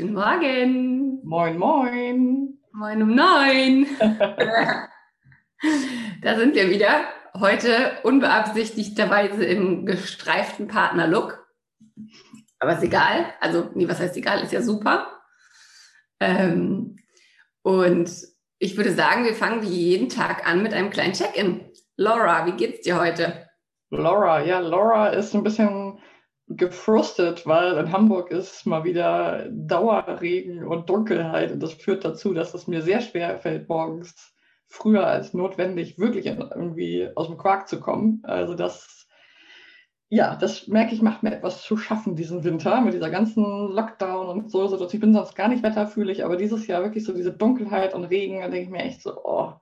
Guten Morgen. Moin, moin. Moin um neun. da sind wir wieder. Heute unbeabsichtigterweise im gestreiften Partnerlook. Aber ist egal. Also, nee, was heißt egal? Ist ja super. Ähm, und ich würde sagen, wir fangen wie jeden Tag an mit einem kleinen Check-in. Laura, wie geht's dir heute? Laura, ja, Laura ist ein bisschen gefrustet, weil in Hamburg ist mal wieder Dauerregen und Dunkelheit und das führt dazu, dass es mir sehr schwer fällt, morgens früher als notwendig wirklich irgendwie aus dem Quark zu kommen. Also das ja, das merke ich, macht mir etwas zu schaffen diesen Winter mit dieser ganzen Lockdown und so. so ich bin sonst gar nicht wetterfühlig, aber dieses Jahr wirklich so diese Dunkelheit und Regen, da denke ich mir echt so, oh.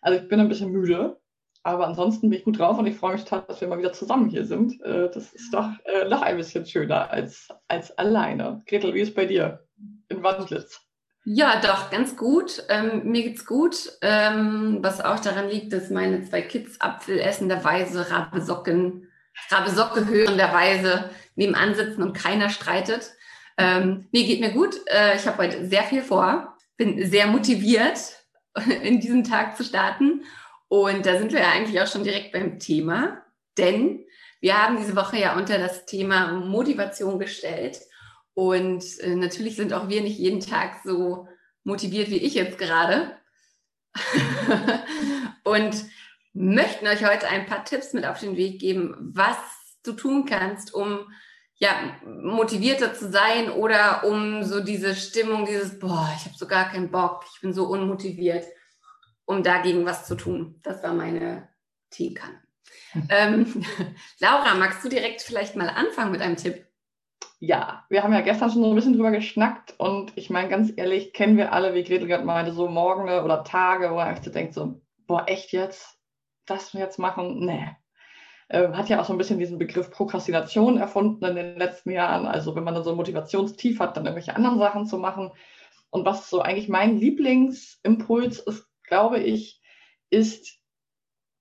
Also ich bin ein bisschen müde, aber ansonsten bin ich gut drauf und ich freue mich total, dass wir mal wieder zusammen hier sind. Äh, das ist doch äh, noch ein bisschen schöner als, als alleine. Gretel, wie ist es bei dir in Wandlitz? Ja, doch, ganz gut. Ähm, mir geht's gut. Ähm, was auch daran liegt, dass meine zwei Kids apfelessenderweise Rabesocken Rabesocke hörenderweise nebenan sitzen und keiner streitet. Ähm, mir geht mir gut. Äh, ich habe heute sehr viel vor. Bin sehr motiviert, in diesen Tag zu starten. Und da sind wir ja eigentlich auch schon direkt beim Thema. Denn wir haben diese Woche ja unter das Thema Motivation gestellt. Und äh, natürlich sind auch wir nicht jeden Tag so motiviert wie ich jetzt gerade. und möchten euch heute ein paar Tipps mit auf den Weg geben, was du tun kannst, um ja, motivierter zu sein oder um so diese Stimmung, dieses, boah, ich habe so gar keinen Bock, ich bin so unmotiviert, um dagegen was zu tun. Das war meine Teekanne. ähm, Laura, magst du direkt vielleicht mal anfangen mit einem Tipp? Ja, wir haben ja gestern schon so ein bisschen drüber geschnackt und ich meine, ganz ehrlich, kennen wir alle, wie Gretel gerade meinte, so Morgen oder Tage, wo man einfach so denkt, so, boah, echt jetzt? das jetzt machen? Nee. Äh, hat ja auch so ein bisschen diesen Begriff Prokrastination erfunden in den letzten Jahren. Also wenn man dann so ein Motivationstief hat, dann irgendwelche anderen Sachen zu machen. Und was so eigentlich mein Lieblingsimpuls ist, glaube ich, ist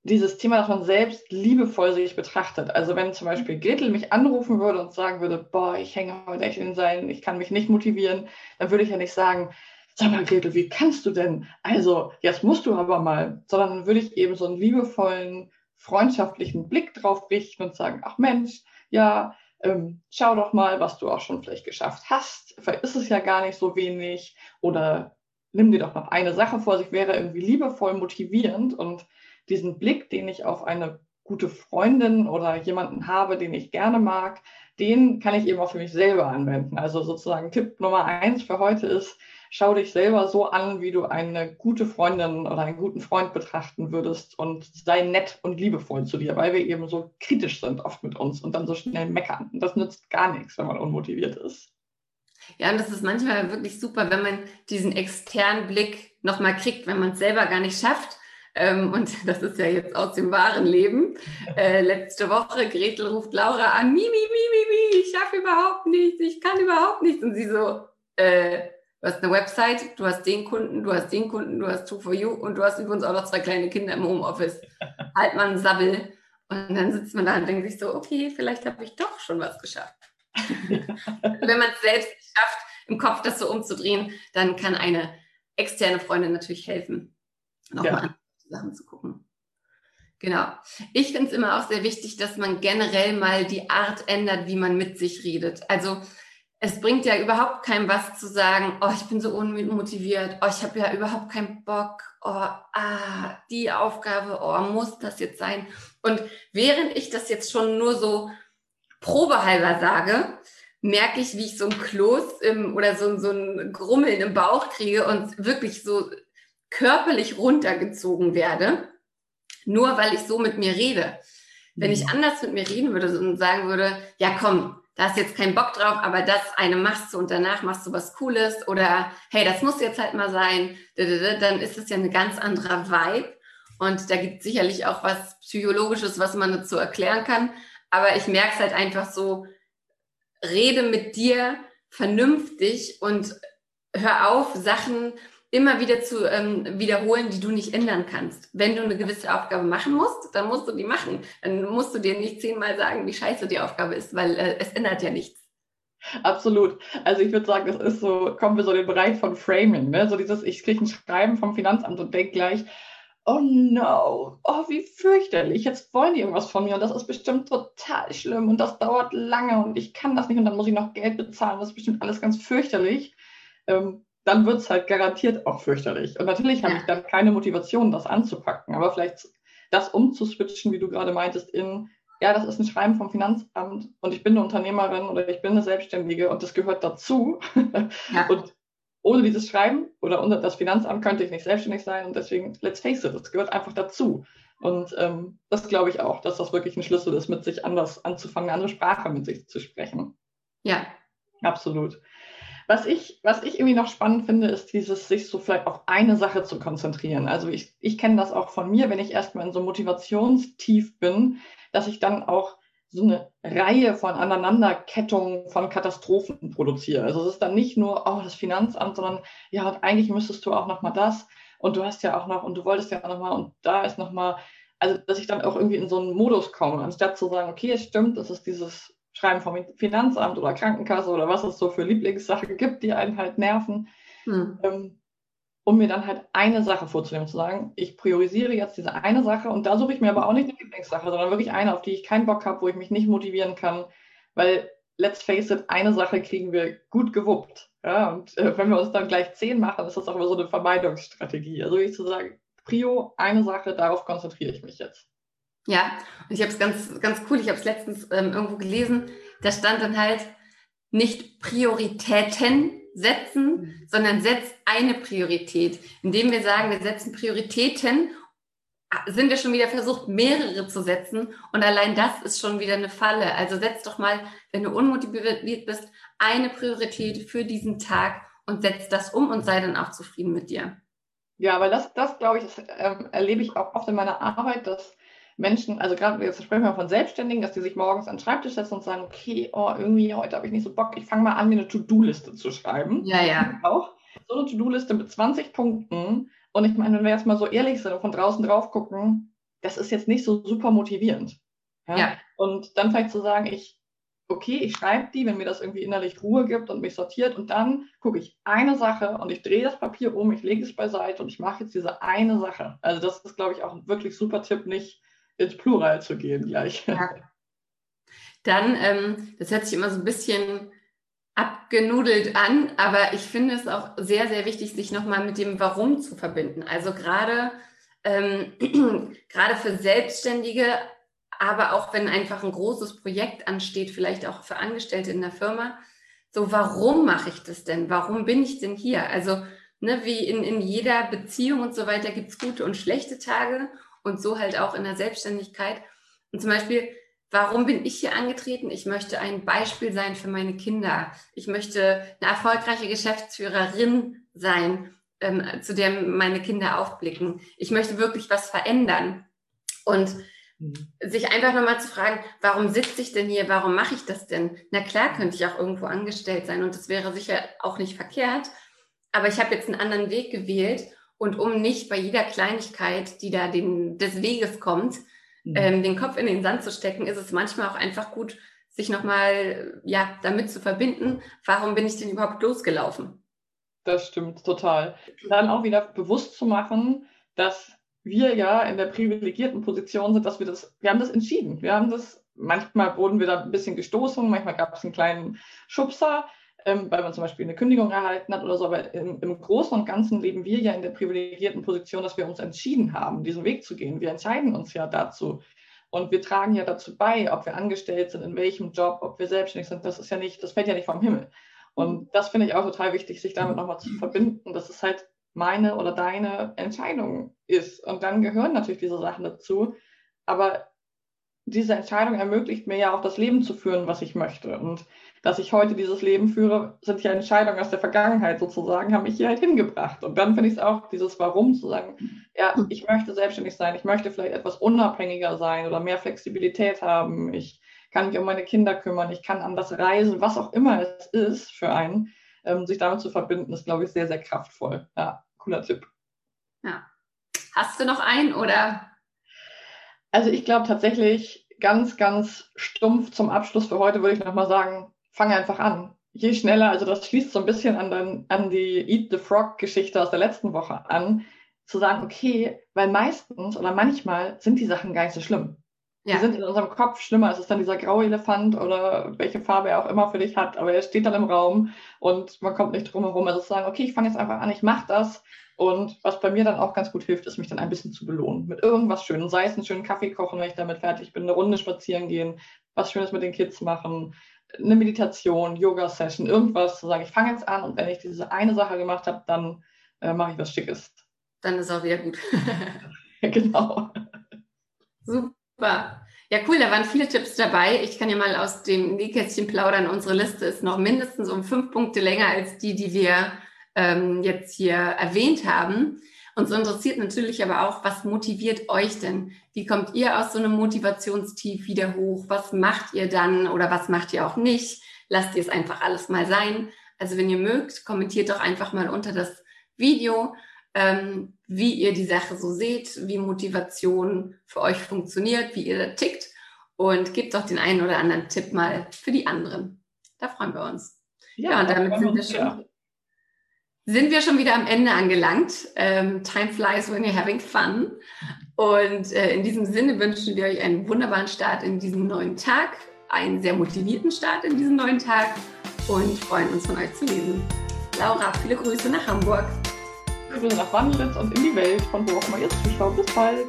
dieses Thema, dass man selbst liebevoll sich betrachtet. Also wenn zum Beispiel Gretel mich anrufen würde und sagen würde, boah, ich hänge heute echt in Seilen, ich kann mich nicht motivieren, dann würde ich ja nicht sagen, sag mal, Gretel, wie kannst du denn? Also, jetzt musst du aber mal, sondern dann würde ich eben so einen liebevollen, freundschaftlichen Blick drauf richten und sagen, ach Mensch, ja, ähm, schau doch mal, was du auch schon vielleicht geschafft hast. Vielleicht ist es ja gar nicht so wenig oder nimm dir doch noch eine Sache vor sich, wäre irgendwie liebevoll motivierend und diesen Blick, den ich auf eine gute Freundin oder jemanden habe, den ich gerne mag, den kann ich eben auch für mich selber anwenden. Also sozusagen Tipp Nummer eins für heute ist, schau dich selber so an, wie du eine gute Freundin oder einen guten Freund betrachten würdest und sei nett und liebevoll zu dir, weil wir eben so kritisch sind oft mit uns und dann so schnell meckern. Und das nützt gar nichts, wenn man unmotiviert ist. Ja, und das ist manchmal wirklich super, wenn man diesen externen Blick nochmal kriegt, wenn man es selber gar nicht schafft. Ähm, und das ist ja jetzt aus dem wahren Leben. Äh, letzte Woche, Gretel ruft Laura an, Mimi, Mimi, Mimi, ich schaffe überhaupt nichts, ich kann überhaupt nichts. Und sie so, äh, Du hast eine Website, du hast den Kunden, du hast den Kunden, du hast Two for You und du hast übrigens auch noch zwei kleine Kinder im Homeoffice. halt mal einen Sabbel. Und dann sitzt man da und denkt sich so, okay, vielleicht habe ich doch schon was geschafft. Wenn man es selbst schafft, im Kopf das so umzudrehen, dann kann eine externe Freundin natürlich helfen, nochmal ja. an Sachen zu gucken. Genau. Ich finde es immer auch sehr wichtig, dass man generell mal die Art ändert, wie man mit sich redet. Also es bringt ja überhaupt keinem was zu sagen, oh, ich bin so unmotiviert, oh, ich habe ja überhaupt keinen Bock, oh, ah, die Aufgabe, oh, muss das jetzt sein? Und während ich das jetzt schon nur so probehalber sage, merke ich, wie ich so ein Kloß im, oder so, so ein Grummeln im Bauch kriege und wirklich so körperlich runtergezogen werde, nur weil ich so mit mir rede. Wenn ich mhm. anders mit mir reden würde und sagen würde, ja komm, da hast jetzt keinen Bock drauf, aber das eine machst du und danach machst du was Cooles oder hey, das muss jetzt halt mal sein, dann ist es ja eine ganz andere Vibe. Und da gibt es sicherlich auch was Psychologisches, was man dazu erklären kann. Aber ich merke es halt einfach so, rede mit dir vernünftig und hör auf, Sachen immer wieder zu ähm, wiederholen, die du nicht ändern kannst. Wenn du eine gewisse Aufgabe machen musst, dann musst du die machen. Dann musst du dir nicht zehnmal sagen, wie scheiße die Aufgabe ist, weil äh, es ändert ja nichts. Absolut. Also ich würde sagen, das ist so, kommen wir so in den Bereich von Framing, ne? So dieses, ich kriege ein Schreiben vom Finanzamt und denke gleich, oh no, oh wie fürchterlich, jetzt wollen die irgendwas von mir und das ist bestimmt total schlimm und das dauert lange und ich kann das nicht und dann muss ich noch Geld bezahlen, das ist bestimmt alles ganz fürchterlich. Ähm, dann wird es halt garantiert auch fürchterlich. Und natürlich habe ich dann keine Motivation, das anzupacken. Aber vielleicht das umzuswitchen, wie du gerade meintest, in, ja, das ist ein Schreiben vom Finanzamt und ich bin eine Unternehmerin oder ich bin eine Selbstständige und das gehört dazu. Ja. Und ohne dieses Schreiben oder ohne das Finanzamt könnte ich nicht selbstständig sein und deswegen, let's face it, das gehört einfach dazu. Und ähm, das glaube ich auch, dass das wirklich ein Schlüssel ist, mit sich anders anzufangen, eine andere Sprache mit sich zu sprechen. Ja. Absolut. Was ich, was ich irgendwie noch spannend finde, ist dieses, sich so vielleicht auf eine Sache zu konzentrieren. Also ich, ich kenne das auch von mir, wenn ich erstmal in so Motivationstief bin, dass ich dann auch so eine Reihe von Aneinanderkettungen von Katastrophen produziere. Also es ist dann nicht nur, oh, das Finanzamt, sondern ja, und eigentlich müsstest du auch nochmal das und du hast ja auch noch und du wolltest ja auch nochmal und da ist nochmal, also dass ich dann auch irgendwie in so einen Modus komme, anstatt zu sagen, okay, es stimmt, das ist dieses Schreiben vom Finanzamt oder Krankenkasse oder was es so für Lieblingssachen gibt, die einen halt nerven. Hm. Ähm, um mir dann halt eine Sache vorzunehmen, zu sagen, ich priorisiere jetzt diese eine Sache und da suche ich mir aber auch nicht eine Lieblingssache, sondern wirklich eine, auf die ich keinen Bock habe, wo ich mich nicht motivieren kann, weil let's face it, eine Sache kriegen wir gut gewuppt. Ja, und äh, wenn wir uns dann gleich zehn machen, ist das auch immer so eine Vermeidungsstrategie. Also ich zu sagen, Prio, eine Sache, darauf konzentriere ich mich jetzt. Ja, und ich habe es ganz, ganz cool, ich habe es letztens ähm, irgendwo gelesen, da stand dann halt nicht Prioritäten setzen, mhm. sondern setzt eine Priorität. Indem wir sagen, wir setzen Prioritäten, sind wir schon wieder versucht, mehrere zu setzen und allein das ist schon wieder eine Falle. Also setz doch mal, wenn du unmotiviert bist, eine Priorität für diesen Tag und setz das um und sei dann auch zufrieden mit dir. Ja, weil das, das glaube ich, das ähm, erlebe ich auch oft in meiner Arbeit, dass Menschen, also gerade jetzt sprechen wir von Selbstständigen, dass die sich morgens an den Schreibtisch setzen und sagen, okay, oh, irgendwie heute habe ich nicht so Bock, ich fange mal an, mir eine To-Do-Liste zu schreiben. Ja, ja. Auch so eine To-Do-Liste mit 20 Punkten. Und ich meine, wenn wir jetzt mal so ehrlich sind und von draußen drauf gucken, das ist jetzt nicht so super motivierend. Ja? ja. Und dann vielleicht zu sagen, ich, okay, ich schreibe die, wenn mir das irgendwie innerlich Ruhe gibt und mich sortiert und dann gucke ich eine Sache und ich drehe das Papier um, ich lege es beiseite und ich mache jetzt diese eine Sache. Also das ist, glaube ich, auch ein wirklich super Tipp, nicht ins Plural zu gehen gleich. Ja. Dann, ähm, das hört sich immer so ein bisschen abgenudelt an, aber ich finde es auch sehr, sehr wichtig, sich nochmal mit dem Warum zu verbinden. Also gerade, ähm, gerade für Selbstständige, aber auch wenn einfach ein großes Projekt ansteht, vielleicht auch für Angestellte in der Firma, so warum mache ich das denn? Warum bin ich denn hier? Also ne, wie in, in jeder Beziehung und so weiter gibt es gute und schlechte Tage und so halt auch in der Selbstständigkeit. Und zum Beispiel, warum bin ich hier angetreten? Ich möchte ein Beispiel sein für meine Kinder. Ich möchte eine erfolgreiche Geschäftsführerin sein, ähm, zu der meine Kinder aufblicken. Ich möchte wirklich was verändern. Und mhm. sich einfach nochmal zu fragen, warum sitze ich denn hier? Warum mache ich das denn? Na klar könnte ich auch irgendwo angestellt sein und das wäre sicher auch nicht verkehrt. Aber ich habe jetzt einen anderen Weg gewählt und um nicht bei jeder Kleinigkeit, die da den, des Weges kommt, mhm. ähm, den Kopf in den Sand zu stecken, ist es manchmal auch einfach gut, sich nochmal ja, damit zu verbinden, warum bin ich denn überhaupt losgelaufen? Das stimmt total. Dann auch wieder bewusst zu machen, dass wir ja in der privilegierten Position sind, dass wir das, wir haben das entschieden. Wir haben das, manchmal wurden wir da ein bisschen gestoßen, manchmal gab es einen kleinen Schubser, ähm, weil man zum Beispiel eine Kündigung erhalten hat oder so. Aber im, im, Großen und Ganzen leben wir ja in der privilegierten Position, dass wir uns entschieden haben, diesen Weg zu gehen. Wir entscheiden uns ja dazu. Und wir tragen ja dazu bei, ob wir angestellt sind, in welchem Job, ob wir selbstständig sind. Das ist ja nicht, das fällt ja nicht vom Himmel. Und das finde ich auch total wichtig, sich damit nochmal zu verbinden, dass es halt meine oder deine Entscheidung ist. Und dann gehören natürlich diese Sachen dazu. Aber diese Entscheidung ermöglicht mir ja auch das Leben zu führen, was ich möchte. Und dass ich heute dieses Leben führe, sind ja Entscheidungen aus der Vergangenheit sozusagen, haben mich hier halt hingebracht. Und dann finde ich es auch dieses Warum zu sagen, ja, ich möchte selbstständig sein, ich möchte vielleicht etwas unabhängiger sein oder mehr Flexibilität haben, ich kann mich um meine Kinder kümmern, ich kann anders reisen, was auch immer es ist für einen, ähm, sich damit zu verbinden, ist, glaube ich, sehr, sehr kraftvoll. Ja, cooler Tipp. Ja. Hast du noch einen oder also ich glaube tatsächlich, ganz, ganz stumpf zum Abschluss für heute würde ich nochmal sagen, fang einfach an. Je schneller, also das schließt so ein bisschen an, den, an die Eat the Frog-Geschichte aus der letzten Woche an, zu sagen, okay, weil meistens oder manchmal sind die Sachen gar nicht so schlimm. Ja. Die sind in unserem Kopf schlimmer. Es ist dann dieser graue Elefant oder welche Farbe er auch immer für dich hat, aber er steht dann im Raum und man kommt nicht drum herum. Also zu sagen, okay, ich fange jetzt einfach an, ich mache das und was bei mir dann auch ganz gut hilft, ist, mich dann ein bisschen zu belohnen. Mit irgendwas Schönem. Sei es einen schönen Kaffee kochen, wenn ich damit fertig bin, eine Runde spazieren gehen, was Schönes mit den Kids machen, eine Meditation, Yoga-Session, irgendwas zu sagen, ich fange jetzt an und wenn ich diese eine Sache gemacht habe, dann äh, mache ich was Schickes. Dann ist auch wieder gut. genau. Super. Ja, cool, da waren viele Tipps dabei. Ich kann ja mal aus dem Nähkästchen plaudern. Unsere Liste ist noch mindestens um fünf Punkte länger als die, die wir ähm, jetzt hier erwähnt haben. Uns interessiert natürlich aber auch, was motiviert euch denn? Wie kommt ihr aus so einem Motivationstief wieder hoch? Was macht ihr dann oder was macht ihr auch nicht? Lasst ihr es einfach alles mal sein. Also wenn ihr mögt, kommentiert doch einfach mal unter das Video, ähm, wie ihr die Sache so seht, wie Motivation für euch funktioniert, wie ihr da tickt und gebt doch den einen oder anderen Tipp mal für die anderen. Da freuen wir uns. Ja, ja und damit sind wir schon. Ja sind wir schon wieder am Ende angelangt. Ähm, time flies when you're having fun. Und äh, in diesem Sinne wünschen wir euch einen wunderbaren Start in diesem neuen Tag, einen sehr motivierten Start in diesem neuen Tag und freuen uns von euch zu lesen. Laura, viele Grüße nach Hamburg. Grüße nach Wandlitz und in die Welt, von wo auch immer ihr zuschaut. Bis bald.